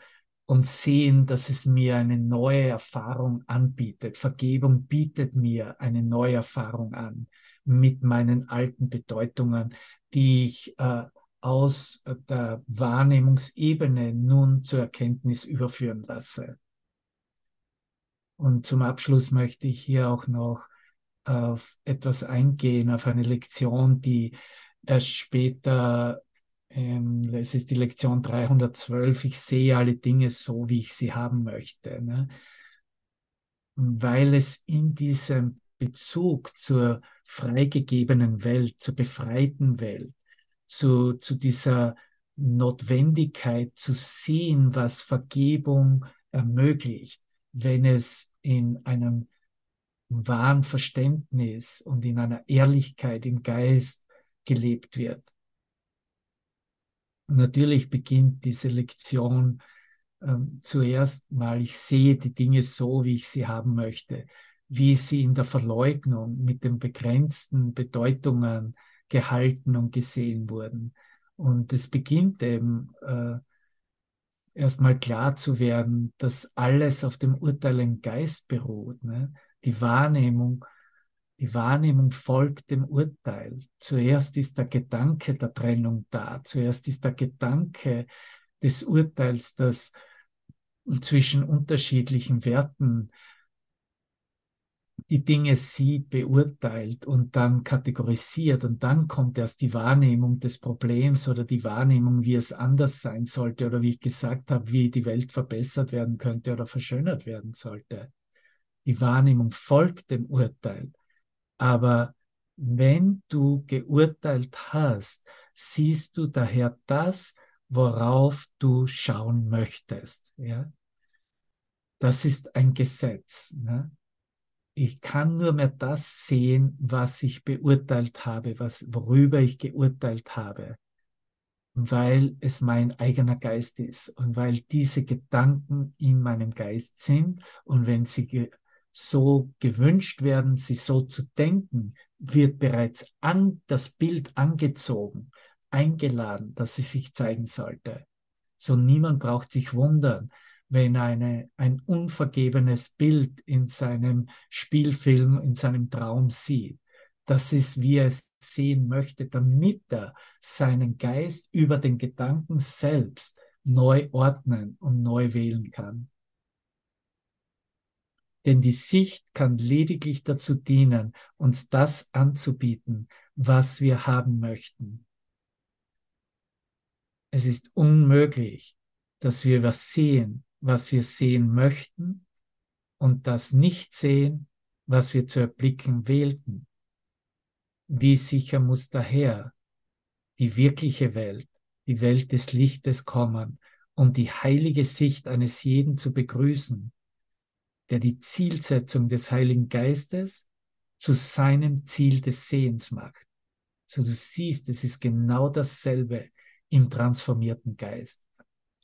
und sehen, dass es mir eine neue Erfahrung anbietet. Vergebung bietet mir eine neue Erfahrung an mit meinen alten Bedeutungen, die ich äh, aus der Wahrnehmungsebene nun zur Erkenntnis überführen lasse. Und zum Abschluss möchte ich hier auch noch auf etwas eingehen, auf eine Lektion, die erst später ähm, es ist die Lektion 312, ich sehe alle Dinge so, wie ich sie haben möchte. Ne? Weil es in diesem Bezug zur freigegebenen Welt, zur befreiten Welt, zu, zu dieser Notwendigkeit zu sehen, was Vergebung ermöglicht, wenn es in einem wahren Verständnis und in einer Ehrlichkeit im Geist gelebt wird. Und natürlich beginnt diese Lektion ähm, zuerst mal, ich sehe die Dinge so, wie ich sie haben möchte, wie sie in der Verleugnung mit den begrenzten Bedeutungen gehalten und gesehen wurden. Und es beginnt eben äh, erstmal klar zu werden, dass alles auf dem Urteil im Geist beruht. Ne? Die Wahrnehmung, die Wahrnehmung folgt dem Urteil. Zuerst ist der Gedanke der Trennung da. Zuerst ist der Gedanke des Urteils, das zwischen unterschiedlichen Werten die Dinge sieht, beurteilt und dann kategorisiert und dann kommt erst die Wahrnehmung des Problems oder die Wahrnehmung, wie es anders sein sollte oder wie ich gesagt habe, wie die Welt verbessert werden könnte oder verschönert werden sollte. Die Wahrnehmung folgt dem Urteil. Aber wenn du geurteilt hast, siehst du daher das, worauf du schauen möchtest. Ja? Das ist ein Gesetz. Ne? ich kann nur mehr das sehen, was ich beurteilt habe, was, worüber ich geurteilt habe, weil es mein eigener Geist ist und weil diese Gedanken in meinem Geist sind und wenn sie so gewünscht werden, sie so zu denken, wird bereits an das Bild angezogen, eingeladen, dass sie sich zeigen sollte. So niemand braucht sich wundern, wenn eine, ein unvergebenes Bild in seinem Spielfilm, in seinem Traum sieht. Das ist, wie er es sehen möchte, damit er seinen Geist über den Gedanken selbst neu ordnen und neu wählen kann. Denn die Sicht kann lediglich dazu dienen, uns das anzubieten, was wir haben möchten. Es ist unmöglich, dass wir was sehen, was wir sehen möchten und das nicht sehen, was wir zu erblicken wählten. Wie sicher muss daher die wirkliche Welt, die Welt des Lichtes kommen, um die heilige Sicht eines jeden zu begrüßen, der die Zielsetzung des Heiligen Geistes zu seinem Ziel des Sehens macht. So du siehst, es ist genau dasselbe im transformierten Geist.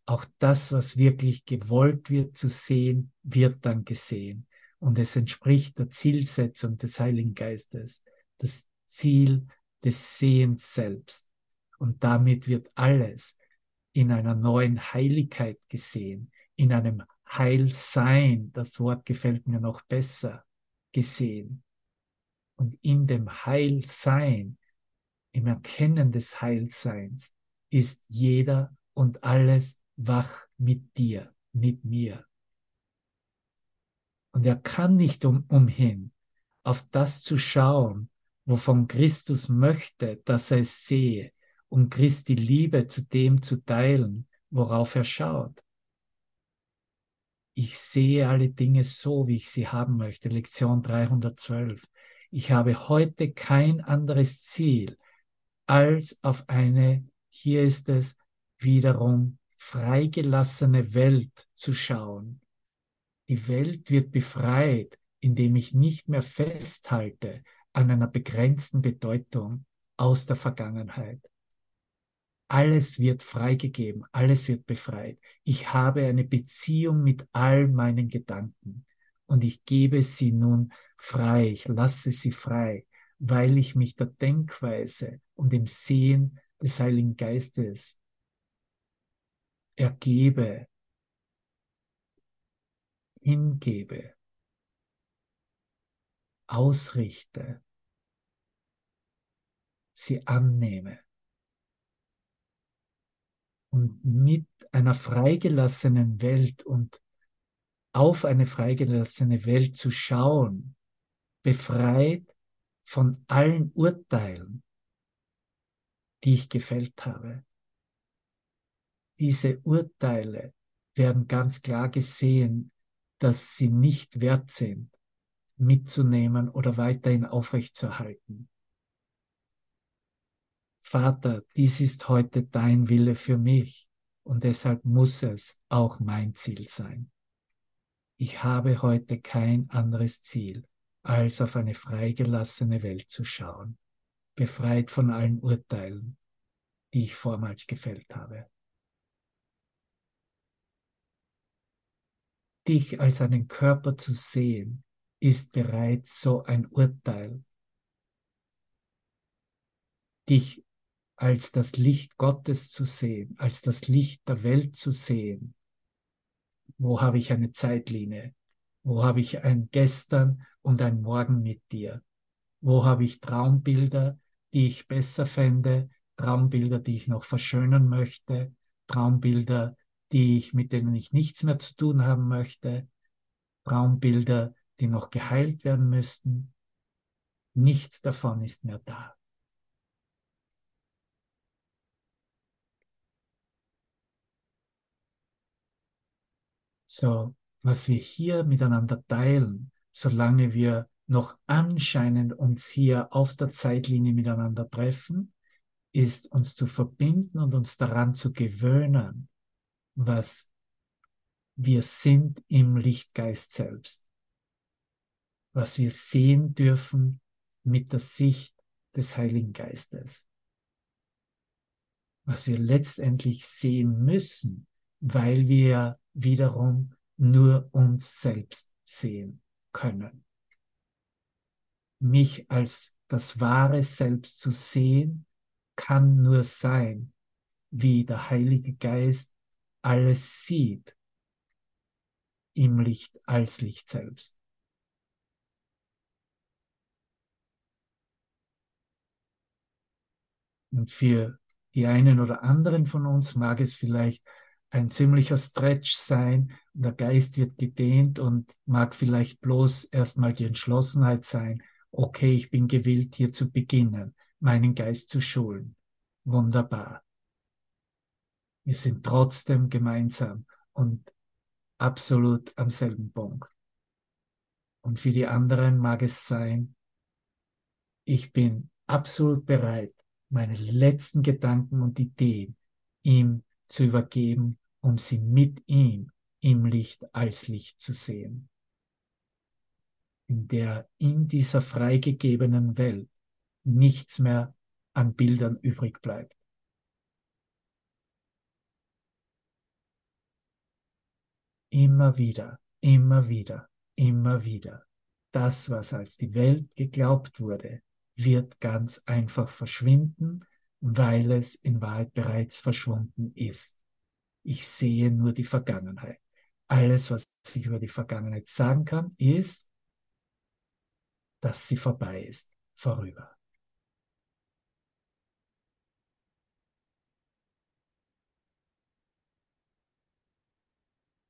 Auch das, was wirklich gewollt wird zu sehen, wird dann gesehen. Und es entspricht der Zielsetzung des Heiligen Geistes, das Ziel des Sehens selbst. Und damit wird alles in einer neuen Heiligkeit gesehen, in einem Heilsein, das Wort gefällt mir noch besser, gesehen. Und in dem Heilsein, im Erkennen des Heilseins, ist jeder und alles wach mit dir, mit mir. Und er kann nicht um, umhin, auf das zu schauen, wovon Christus möchte, dass er es sehe, um Christi Liebe zu dem zu teilen, worauf er schaut. Ich sehe alle Dinge so, wie ich sie haben möchte. Lektion 312. Ich habe heute kein anderes Ziel, als auf eine, hier ist es, wiederum freigelassene Welt zu schauen. Die Welt wird befreit, indem ich nicht mehr festhalte an einer begrenzten Bedeutung aus der Vergangenheit. Alles wird freigegeben, alles wird befreit. Ich habe eine Beziehung mit all meinen Gedanken und ich gebe sie nun frei, ich lasse sie frei, weil ich mich der Denkweise und dem Sehen des Heiligen Geistes ergebe, hingebe, ausrichte, sie annehme. Und mit einer freigelassenen Welt und auf eine freigelassene Welt zu schauen, befreit von allen Urteilen, die ich gefällt habe diese Urteile werden ganz klar gesehen, dass sie nicht wert sind, mitzunehmen oder weiterhin aufrechtzuerhalten. Vater, dies ist heute dein Wille für mich und deshalb muss es auch mein Ziel sein. Ich habe heute kein anderes Ziel, als auf eine freigelassene Welt zu schauen, befreit von allen Urteilen, die ich vormals gefällt habe. Dich als einen Körper zu sehen, ist bereits so ein Urteil. Dich als das Licht Gottes zu sehen, als das Licht der Welt zu sehen. Wo habe ich eine Zeitlinie? Wo habe ich ein Gestern und ein Morgen mit dir? Wo habe ich Traumbilder, die ich besser fände, Traumbilder, die ich noch verschönern möchte, Traumbilder, die ich, mit denen ich nichts mehr zu tun haben möchte, Traumbilder, die noch geheilt werden müssten. Nichts davon ist mehr da. So, was wir hier miteinander teilen, solange wir noch anscheinend uns hier auf der Zeitlinie miteinander treffen, ist uns zu verbinden und uns daran zu gewöhnen, was wir sind im Lichtgeist selbst, was wir sehen dürfen mit der Sicht des Heiligen Geistes, was wir letztendlich sehen müssen, weil wir wiederum nur uns selbst sehen können. Mich als das wahre Selbst zu sehen, kann nur sein, wie der Heilige Geist alles sieht im Licht als Licht selbst. Und für die einen oder anderen von uns mag es vielleicht ein ziemlicher Stretch sein. Der Geist wird gedehnt und mag vielleicht bloß erstmal die Entschlossenheit sein, okay, ich bin gewillt, hier zu beginnen meinen Geist zu schulen. Wunderbar. Wir sind trotzdem gemeinsam und absolut am selben Punkt. Und für die anderen mag es sein, ich bin absolut bereit, meine letzten Gedanken und Ideen ihm zu übergeben, um sie mit ihm im Licht als Licht zu sehen. In der in dieser freigegebenen Welt nichts mehr an Bildern übrig bleibt. Immer wieder, immer wieder, immer wieder. Das, was als die Welt geglaubt wurde, wird ganz einfach verschwinden, weil es in Wahrheit bereits verschwunden ist. Ich sehe nur die Vergangenheit. Alles, was ich über die Vergangenheit sagen kann, ist, dass sie vorbei ist, vorüber.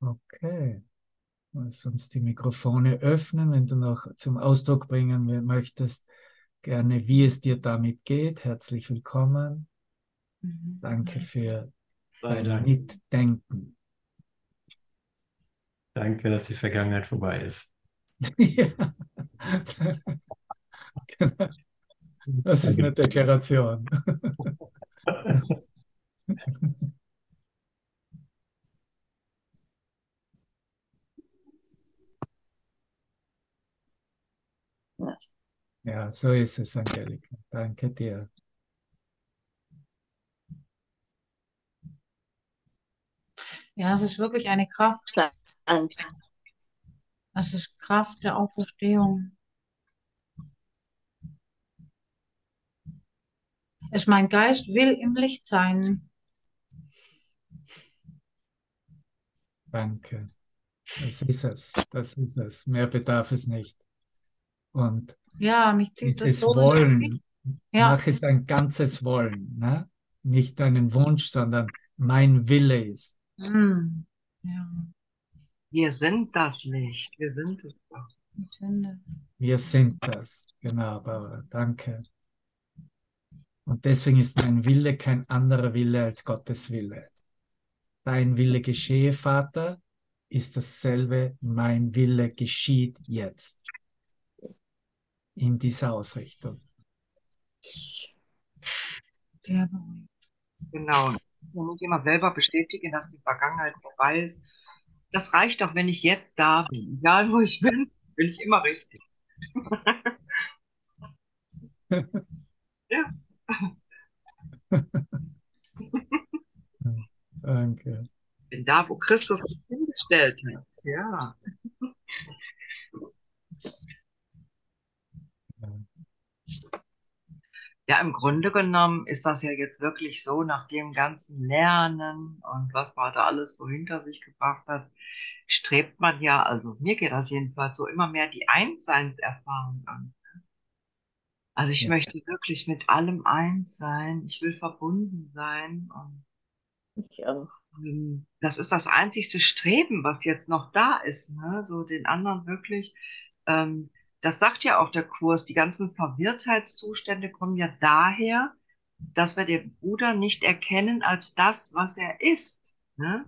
Okay. Lass uns die Mikrofone öffnen, wenn du noch zum Ausdruck bringen möchtest, gerne, wie es dir damit geht. Herzlich willkommen. Mhm. Danke für dein Mitdenken. Danke, dass die Vergangenheit vorbei ist. ja. Das ist eine Deklaration. Ja, so ist es, Angelika. Danke dir. Ja, es ist wirklich eine Kraft. Es ist Kraft der Auferstehung. Es mein Geist will im Licht sein. Danke. Das ist es. Das ist es. Mehr bedarf es nicht. Und ja, mich zieht das so Wollen. Ja. Mach es ein ganzes Wollen. Ne? Nicht einen Wunsch, sondern mein Wille ist. Mm. Ja. Wir sind das Licht. Wir sind es doch. Wir sind es. Wir sind das. Genau, Barbara. Danke. Und deswegen ist mein Wille kein anderer Wille als Gottes Wille. dein Wille geschehe, Vater, ist dasselbe, mein Wille geschieht jetzt. In dieser Ausrichtung. Sehr. Genau. Ich muss immer selber bestätigen, dass die Vergangenheit vorbei ist. Das reicht doch, wenn ich jetzt da bin. Egal wo ich bin, bin ich immer richtig. ja. Danke. Bin da, wo Christus mich hingestellt hat. Ja. Ja, im Grunde genommen ist das ja jetzt wirklich so, nach dem ganzen Lernen und was man da alles so hinter sich gebracht hat, strebt man ja, also mir geht das jedenfalls so, immer mehr die Einseinserfahrung an. Also ich Ja. möchte wirklich mit allem eins sein. Ich will verbunden sein und Ich auch. ähm, das ist das einzigste Streben, was jetzt noch da ist, ne? So den anderen wirklich, ähm, das sagt ja auch der Kurs, die ganzen Verwirrtheitszustände kommen ja daher, dass wir den Bruder nicht erkennen als das, was er ist, ne?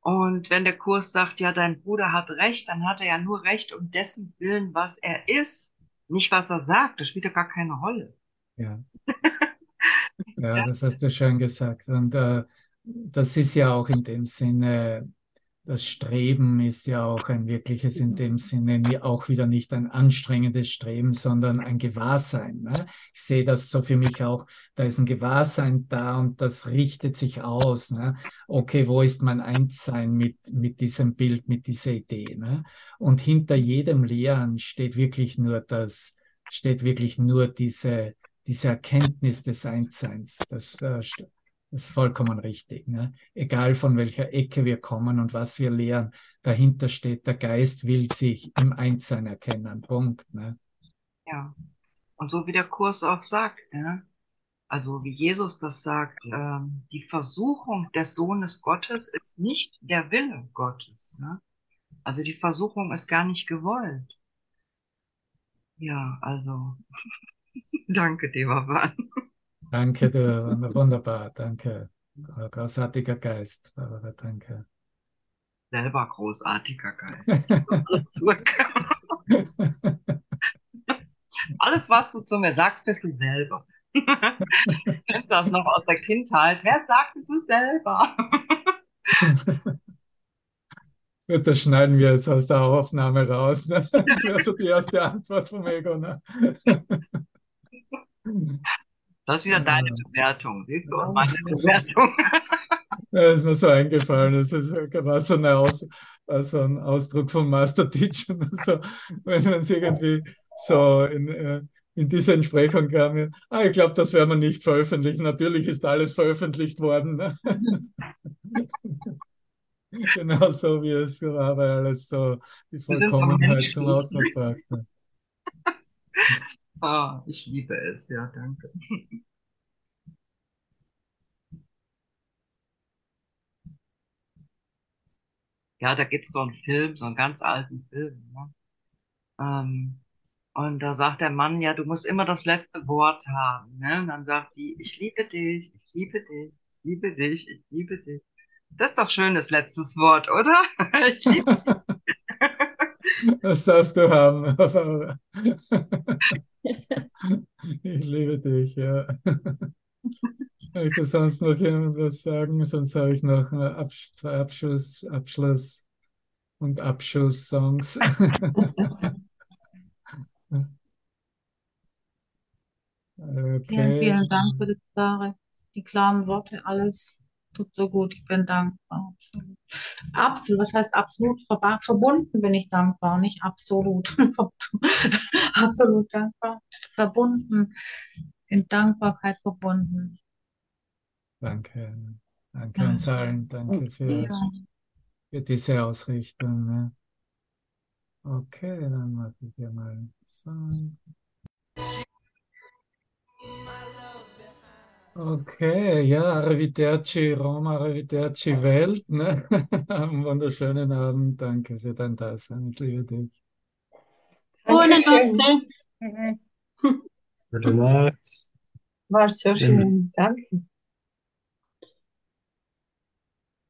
Und wenn der Kurs sagt, ja, dein Bruder hat recht, dann hat er ja nur recht um dessen Willen, was er ist, nicht was er sagt. Das spielt ja gar keine Rolle. Ja. Ja, das hast du schön gesagt. Und äh, das ist ja auch in dem Sinne, das Streben ist ja auch ein wirkliches, in dem Sinne auch wieder nicht ein anstrengendes Streben, sondern ein Gewahrsein. Ne? Ich sehe das so für mich auch, da ist ein Gewahrsein da und das richtet sich aus. Ne? Okay, wo ist mein Einssein mit, mit diesem Bild, mit dieser Idee? Ne? Und hinter jedem Lehren steht wirklich nur das, steht wirklich nur diese, diese Erkenntnis des Einsseins. Das, äh, das ist vollkommen richtig. Ne? Egal von welcher Ecke wir kommen und was wir lehren, dahinter steht, der Geist will sich im Einssein erkennen. Punkt. Ne? Ja. Und so wie der Kurs auch sagt, ne? Also wie Jesus das sagt, ähm, die Versuchung des Sohnes Gottes ist nicht der Wille Gottes. Ne? Also die Versuchung ist gar nicht gewollt. Ja, also danke, Devavan. Danke, du, wunderbar, danke. Großartiger Geist, Barbara, danke. Selber großartiger Geist. Alles was du zu mir sagst, bist du selber. Kennst das noch aus der Kindheit? Wer sagt es du selber? Gut, das schneiden wir jetzt aus der Aufnahme raus. Ne? Das wäre so die erste Antwort vom Ego. Ne? Das ist wieder deine Ja. Bewertung, siehst du? Und meine Bewertung. Ja, ist mir so eingefallen. Das ist, war so, eine Aus, so ein Ausdruck vom Master Teacher. So, wenn man es irgendwie so in, äh, in diese Entsprechung kam, ah, ich glaube, das werden wir nicht veröffentlichen. Natürlich ist alles veröffentlicht worden. Ne? Genau so, wie es war, weil alles so die Vollkommenheit zum Ausdruck brachte. Ah, ich liebe es, ja, danke. Ja, da gibt's so einen Film, so einen ganz alten Film, ne? Ähm, und da sagt der Mann, ja, du musst immer das letzte Wort haben, ne? Und dann sagt die, ich liebe dich, ich liebe dich, ich liebe dich, ich liebe dich. Das ist doch schönes letztes Wort, oder? Ich liebe Das darfst du haben. Ich liebe dich, ja. Möchte sonst noch jemand was sagen? Sonst habe ich noch äh, Absch zwei Abschluss, Abschluss und Abschusssongs. Vielen, Okay. vielen Dank für das klare, die klaren Worte. Alles tut so gut. Ich bin dankbar. Absolut. Absolut. Was heißt absolut? Verbunden bin ich dankbar, nicht absolut. Absolut dankbar. Verbunden. In Dankbarkeit verbunden. Danke. Danke uns allen. Danke für, So. für diese Ausrichtung. Ne? Okay, dann mache ich hier mal einen Okay, ja, Arrivederci Roma, Arrivederci Welt. Ne? Einen wunderschönen Abend. Danke für dein Dasein. Ich liebe dich. Dankeschön. Buonanotte. Gute Nacht. War so schön. Danke.